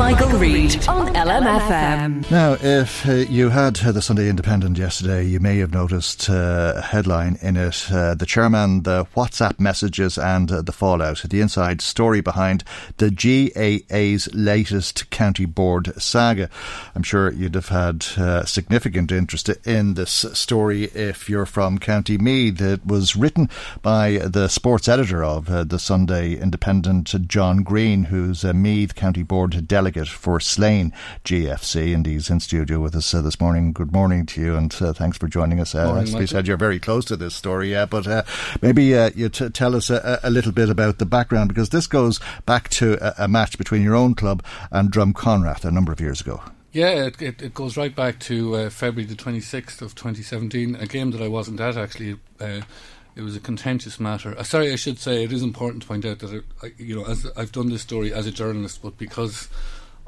Michael, Reade on LMFM. Now, if uh, you had uh, the Sunday Independent yesterday, you may have noticed uh, a headline in it uh, The chairman, the WhatsApp messages, and uh, the fallout. The inside story behind the GAA's latest county board saga. I'm sure you'd have had uh, significant interest in this story if you're from County Meath. It was written by the sports editor of the Sunday Independent, John Greene, who's a Meath County Board delegate for Slane GFC, and he's in studio with us uh, this morning. Good morning to you, and uh, thanks for joining us. Uh, morning, as we said, you're very close to this story, yeah, but uh, maybe uh, you t- tell us a, a, little bit about the background, because this goes back to a, a match between your own club and Drumconrath a number of years ago. Yeah, it, it, it, goes right back to uh, February the 26th of 2017, a game that I wasn't at actually. Uh, it was a contentious matter. Uh, sorry, I should say it is important to point out that, it, I, you know, as I've done this story as a journalist, but because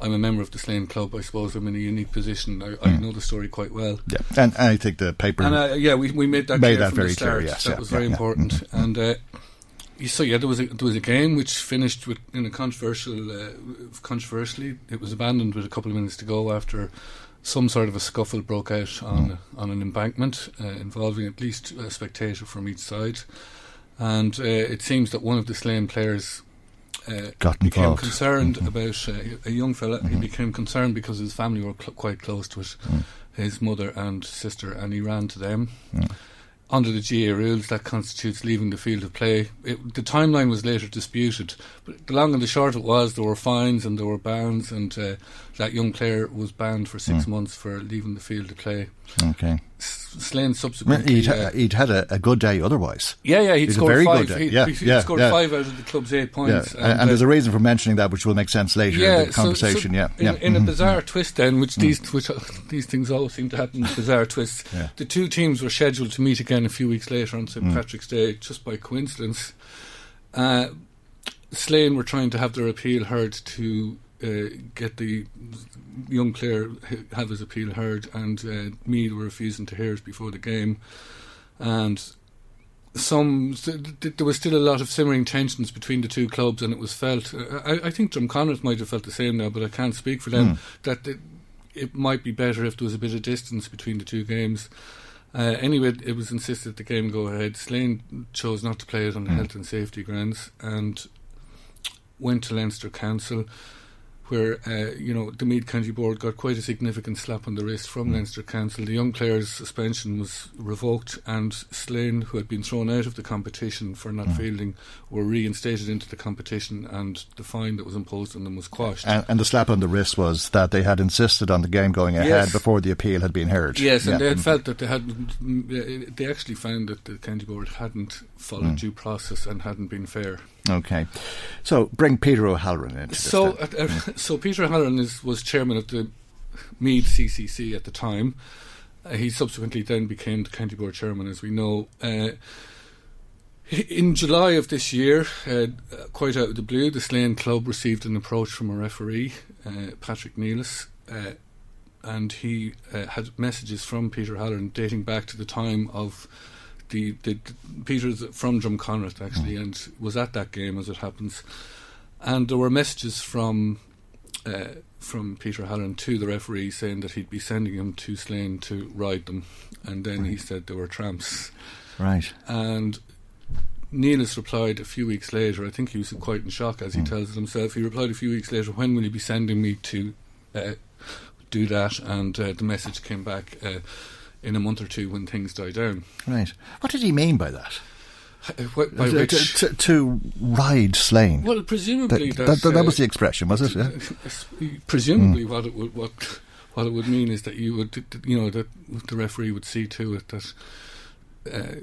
I'm a member of the Slane Club. I suppose I'm in a unique position. I, I mm. know the story quite well. Yeah, and, and I think the paper. And uh, yeah, we, we made that made that very clear. Yes, that yeah, was very yeah. important. Mm-hmm. And uh, so yeah, there was a, there was a game which finished with in a controversial, uh, controversially, it was abandoned with a couple of minutes to go after some sort of a scuffle broke out on mm. on an embankment uh, involving at least a spectator from each side. And uh, it seems that one of the Slane players uh, Got became involved. concerned Mhm. about uh, a young fella. He Mhm. became concerned because his family were cl- quite close to it, Mm. his mother and sister, and he ran to them. Mm. Under the GAA rules, that constitutes leaving the field of play. It, the timeline was later disputed, but the long and the short of it was there were fines and there were bans, and uh, that young player was banned for six Mm. months for leaving the field of play. Okay. S- Slane subsequently. He'd, uh, he'd had a, a good day otherwise. yeah, yeah, he'd He's a scored very five. good day. He, Yeah, he, yeah, scored yeah. five out of the club's eight Yeah, points. and, and uh, there's a reason for mentioning that, which will make sense later in the conversation. so yeah, in, yeah. in Mhm. a bizarre twist, then, which these which uh, these things always seem to happen, bizarre twists. Yeah. The two teams were scheduled to meet again a few weeks later on St Mm. Patrick's Day, just by coincidence. Uh, Slane were trying to have their appeal heard to uh, get the young player have his appeal heard, and uh, Meath were refusing to hear it before the game, and some th- th- there was still a lot of simmering tensions between the two clubs, and it was felt. Uh, I, I think Drumconrath might have felt the same now, but I can't speak for them. Mm. That it, it might be better if there was a bit of distance between the two games. Uh, anyway, it was insisted the game go ahead. Slane chose not to play it on Mm. health and safety grounds and went to Leinster Council, where uh, you know the Meath County Board got quite a significant slap on the wrist from Mm. Leinster Council. The young player's suspension was revoked, and Slane, who had been thrown out of the competition for not Mm. fielding, were reinstated into the competition, and the fine that was imposed on them was quashed. And, and the slap on the wrist was that they had insisted on the game going ahead Yes. before the appeal had been heard. Yes, and Yeah. they had felt that they hadn't. mm, They actually found that the county board hadn't followed Mm. due process and hadn't been fair. Okay. So bring Peter O'Halloran in. So, uh, uh, so Peter O'Halloran is, was chairman of the Meath CCC at the time. Uh, he subsequently then became the county board chairman, as we know. Uh, in July of this year, uh, quite out of the blue, the Slane Club received an approach from a referee, uh, Patrick Nealis, uh, and he uh, had messages from Peter O'Halloran dating back to the time of the, the, Peter's from Drumconrath actually, and was at that game as it happens. And there were messages from uh, from Peter Halloran to the referee saying that he'd be sending him to Slane to ride them, and then he said they were tramps. right. And Neillis replied a few weeks later. I think he was quite in shock, as he Hmm. tells it himself. He replied a few weeks later, "When will you be sending me to uh, do that?" And uh, the message came back uh, in a month or two when things die down. Right. What did he mean by that? Uh, wh- by to, which, to, to ride Slane. well, presumably that, that, that, that was uh, the expression, was it? Yeah? Presumably what it would what what it would mean is that you would you know that the referee would see to it that uh,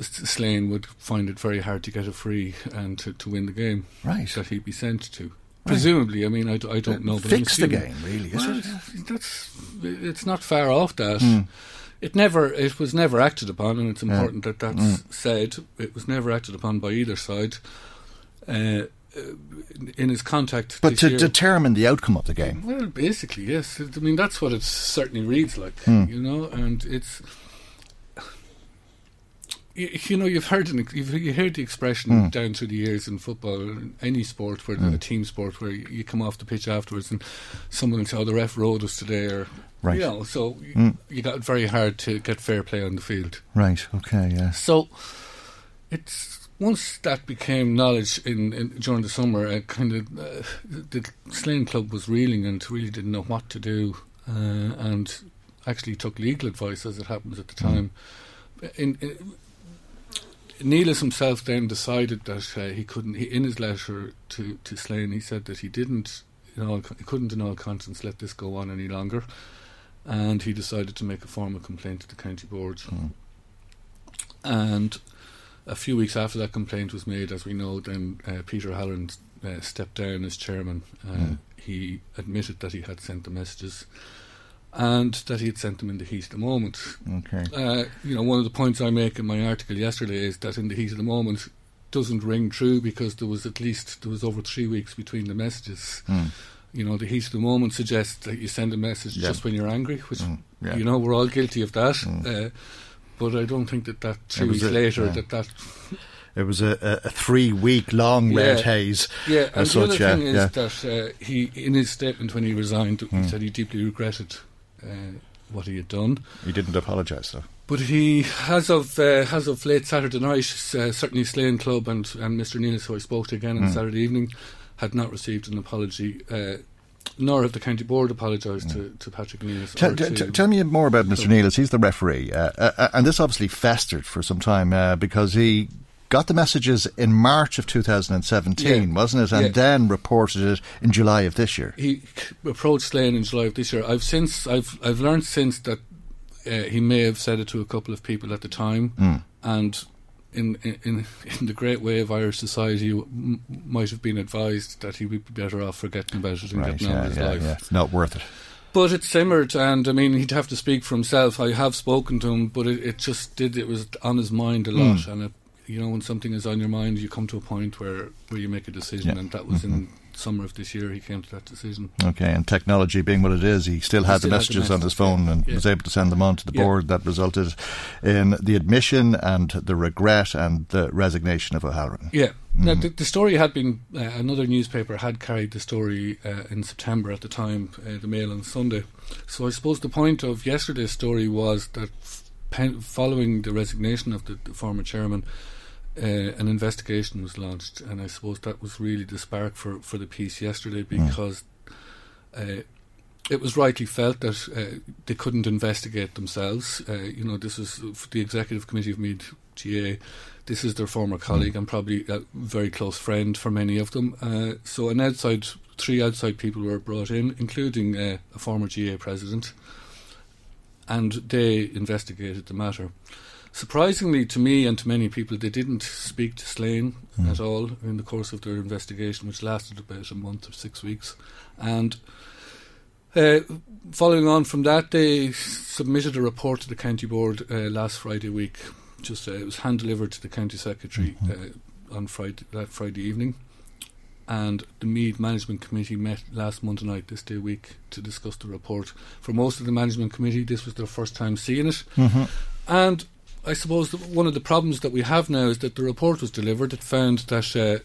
Slane would find it very hard to get a free and to, to win the game Right. that he'd be sent to. Presumably, I mean, I don't know. But Fix the game, really, is well, it? That's it's not far off that. Hmm. It never it was never acted upon, and it's important that that's Hmm. said. It was never acted upon by either side. Uh, in his contact, But to year- determine the outcome of the game. well, basically, yes. I mean, that's what it certainly reads like, Hmm. you know, and it's. You, you know, you've heard an, you've you heard the expression Hmm. down through the years in football, any sport, where a team sport, where you, you come off the pitch afterwards and someone will say, "Oh, the ref rode us today," or Right. you know, so Hmm. you got very hard to get fair play on the field. Right, okay, yeah. So it's once that became knowledge in, in during the summer, uh, kind of uh, the Slane Club was reeling and really didn't know what to do, uh, and actually took legal advice as it happens at the time. In, in, Neelis himself then decided that uh, he couldn't. He, in his letter to to Slane, he said that he didn't, in all, he couldn't in all conscience let this go on any longer, and he decided to make a formal complaint to the county board. And a few weeks after that complaint was made, as we know, then uh, Peter Halloran uh, stepped down as chairman. Uh, He admitted that he had sent the messages and that he had sent them in the heat of the moment. Okay. Uh, you know, one of the points I make in my article yesterday is that in the heat of the moment doesn't ring true because there was at least there was over three weeks between the messages. You know, the heat of the moment suggests that you send a message Yeah. just when you're angry, which yeah. you know we're all guilty of that. Uh, but I don't think that that was weeks a- later yeah. that that It was a, a, three week long red Yeah. haze. yeah. And as the other such, thing is that uh, he in his statement when he resigned, he said he deeply regretted uh, what he had done. He didn't apologise, though. But he, as of uh, as of late Saturday night, uh, certainly Slane Club and, and Mr. Neelis, who I spoke to again on Saturday evening, had not received an apology, uh, nor have the county board apologised to, to Patrick Neelis. Tell, t- t- tell me more about Mr. So- Neelis. He's the referee. Uh, uh, and this obviously festered for some time uh, because he got the messages in March of 2017, Yeah. wasn't it? And Yeah. then reported it in July of this year. he approached Slane in July of this year. I've since I've I've learned since that uh, he may have said it to a couple of people at the time, Hmm. and in, in in the great way of Irish society, m- might have been advised that he would be better off forgetting about it and Right, getting on with his yeah, life. yeah. It's not worth it. But it simmered, and I mean, he'd have to speak for himself. I have spoken to him, but it, it just did. It was on his mind a lot, Hmm. and it, you know, when something is on your mind, you come to a point where where you make a decision, Yeah. Mm-hmm. and that was in summer of this year. He came to that decision. Okay, and technology being what it is, he still had still the had the messages on his phone and Yeah. was able to send them on to the Yeah. board. That resulted in the admission and the regret and the resignation of O'Halloran. Yeah. Now, the, the story had been, uh, another newspaper had carried the story uh, in September at the time, uh, the Mail on Sunday. So I suppose the point of yesterday's story was that f- following the resignation of the, the former chairman, uh, an investigation was launched, and I suppose that was really the spark for, for the piece yesterday because uh, it was rightly felt that uh, they couldn't investigate themselves. Uh, you know, this is the executive committee of Meath GAA. This is their former colleague and probably a very close friend for many of them. Uh, so, an outside, three outside people were brought in, including uh, a former GAA president, and they investigated the matter. Surprisingly to me and to many people, they didn't speak to Slane at all in the course of their investigation, which lasted about a month or six weeks. And uh, following on from that, they submitted a report to the county board uh, last Friday week. Just uh, it was hand delivered to the county secretary uh, on Friday that Friday evening, and the Meath Management Committee met last Monday night, this day week, to discuss the report. For most of the management committee, this was their first time seeing it, and I suppose one of the problems that we have now is that the report was delivered. It found that uh,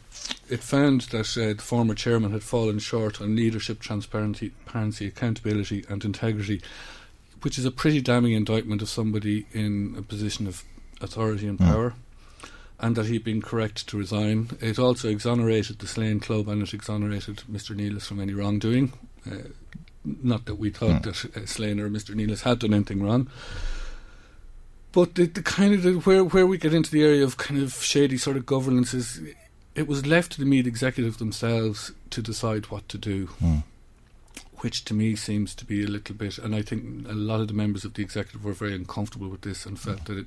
it found that uh, the former chairman had fallen short on leadership, transparency, transparency, accountability, and integrity, which is a pretty damning indictment of somebody in a position of authority and power. and that he'd been correct to resign. It also exonerated the Slane Club and it exonerated Mr. Nealis from any wrongdoing. Uh, not that we thought mm. that uh, Slane or Mr. Nealis had done anything wrong. But the, the kind of the, where where we get into the area of kind of shady sort of governance is it was left to the Meath executive themselves to decide what to do. Mm which to me seems to be a little bit, and I think a lot of the members of the executive were very uncomfortable with this and felt that it,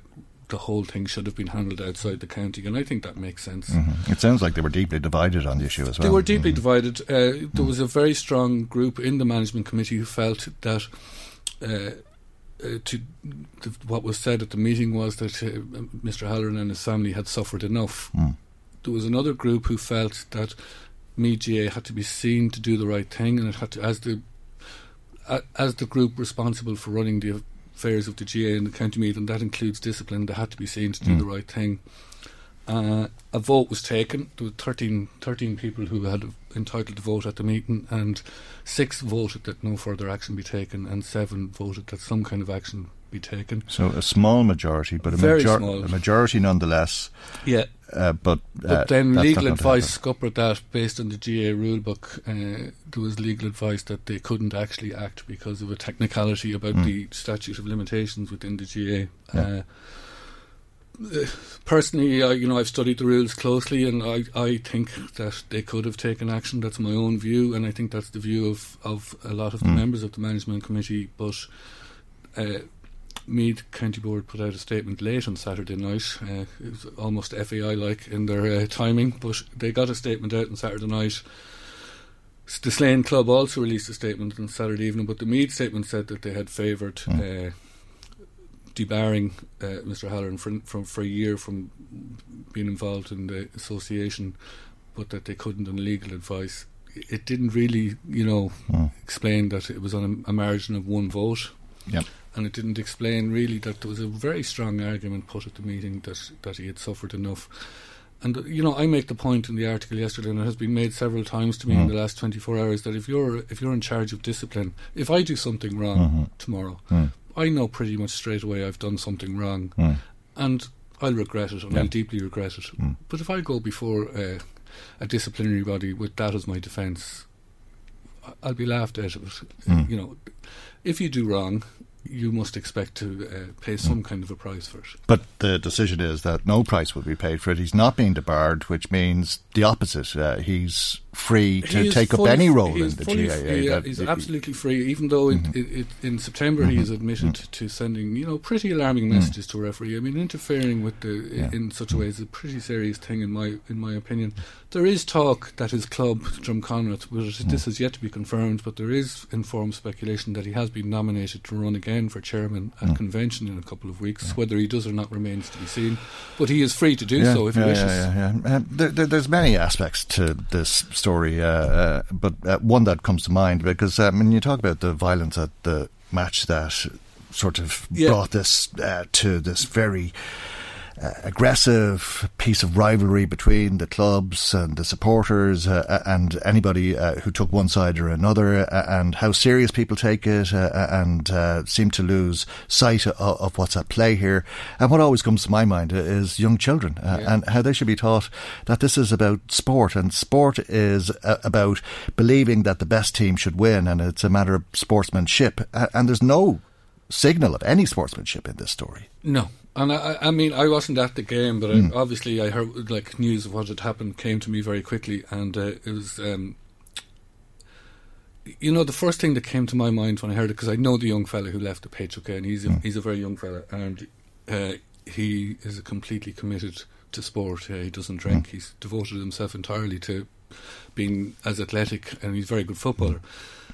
the whole thing should have been handled outside the county, and I think that makes sense. Mm-hmm. It sounds like they were deeply divided on the issue as well. They were deeply mm-hmm. divided. Uh, there was a very strong group in the management committee who felt that. Uh, uh, to what was said at the meeting was that uh, Mr. Halloran and his family had suffered enough. Mm. There was another group who felt that Meath GAA had to be seen to do the right thing, and it had to, as the as the group responsible for running the affairs of the GAA and the county Meath, and that includes discipline, they had to be seen to do mm. the right thing. Uh, a vote was taken. There were 13, 13 people who had entitled to vote at the meeting, and six voted that no further action be taken, and seven voted that some kind of action be taken. So a small majority, but a, major- a majority nonetheless. Yeah. Uh, but, uh, but then legal advice scuppered that based on the GAA rulebook. Uh, there was legal advice that they couldn't actually act because of a technicality about mm. the statute of limitations within the GAA. Yeah. Uh, personally, I, you know, I've studied the rules closely, and I, I think that they could have taken action. That's my own view, and I think that's the view of, of a lot of the mm. members of the management committee. But uh, Meath County Board put out a statement late on Saturday night. Uh, it was almost FAI like in their uh, timing, but they got a statement out on Saturday night. The Slane Club also released a statement on Saturday evening, but the Meath statement said that they had favoured mm. uh, debarring uh, Mr. Halloran for, from, for a year from being involved in the association, but that they couldn't on legal advice. It didn't really, you know, mm. explain that it was on a, a margin of one vote. Yep and it didn't explain really that there was a very strong argument put at the meeting that, that he had suffered enough. And you know, I make the point in the article yesterday, and it has been made several times to me mm. in the last 24 hours that if you're if you're in charge of discipline, if I do something wrong mm-hmm. tomorrow, mm. I know pretty much straight away I've done something wrong, mm. and I'll regret it, and yeah. I'll deeply regret it. Mm. But if I go before uh, a disciplinary body with that as my defence, I'll be laughed at. It. Mm. You know, if you do wrong, you must expect to uh, pay some kind of a price for it. But the decision is that no price will be paid for it. He's not being debarred, which means the opposite. Uh, he's free to take up any role in the GAA. Free, yeah, he's absolutely free, even though mm-hmm. it, it, it, in September mm-hmm. he has admitted mm-hmm. to sending, you know, pretty alarming mm. messages to a referee. I mean, interfering with the yeah. in such a way is a pretty serious thing in my in my opinion. There is talk that his club, Drumconrath, which mm. this has yet to be confirmed, but there is informed speculation that he has been nominated to run again for chairman at mm. convention in a couple of weeks. Whether he does or not remains to be seen. But he is free to do so if he wishes. Yeah, yeah, yeah. There, there, there's many aspects to this story, uh, uh, but uh, one that comes to mind because when you talk about the violence at the match that sort of yeah. brought this uh, to this very uh, aggressive piece of rivalry between the clubs and the supporters uh, uh and anybody uh, who took one side or another, uh, and how serious people take it uh, and seem to lose sight of, of, what's at play here. And what always comes to my mind is young children yeah. and how they should be taught that this is about sport, and sport is about believing that the best team should win, and it's a matter of sportsmanship. and there's no signal of any sportsmanship in this story. No, and I, I mean, I wasn't at the game, but mm. I, obviously I heard like news of what had happened came to me very quickly, and uh, it was, um, you know, the first thing that came to my mind when I heard it because I know the young fella who left the pitch, okay, and he's a, mm. he's a very young fella, and uh, he is completely committed to sport. Uh, he doesn't drink. Mm. He's devoted himself entirely to being as athletic, and he's a very good footballer. Mm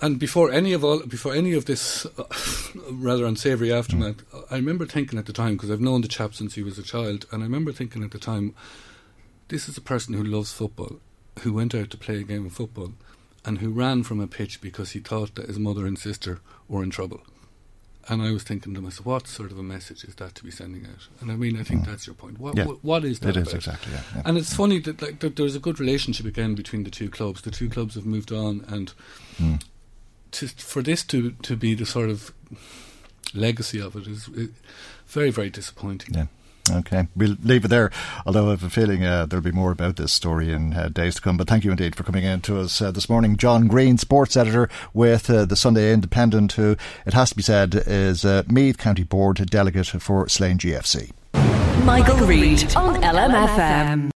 and before any of all, before any of this uh, rather unsavoury aftermath. I remember thinking at the time because I've known the chap since he was a child, and I remember thinking at the time, this is a person who loves football, who went out to play a game of football, and who ran from a pitch because he thought that his mother and sister were in trouble. And I was thinking to myself, what sort of a message is that to be sending out? And I mean, I think mm. that's your point. What, yeah. what, what is that? It about? is exactly. Yeah, yeah. And it's funny that like that there's a good relationship again between the two clubs. The two clubs have moved on, and mm to, for this to to be the sort of legacy of it is it, very very disappointing. Yeah. Okay, we'll leave it there. Although I have a feeling uh, there'll be more about this story in uh, days to come. But thank you indeed for coming in to us uh, this morning, John Greene, sports editor with uh, the Sunday Independent, who it has to be said is uh, Meath County Board delegate for Slane GFC. Michael, Michael Reade on LMFM.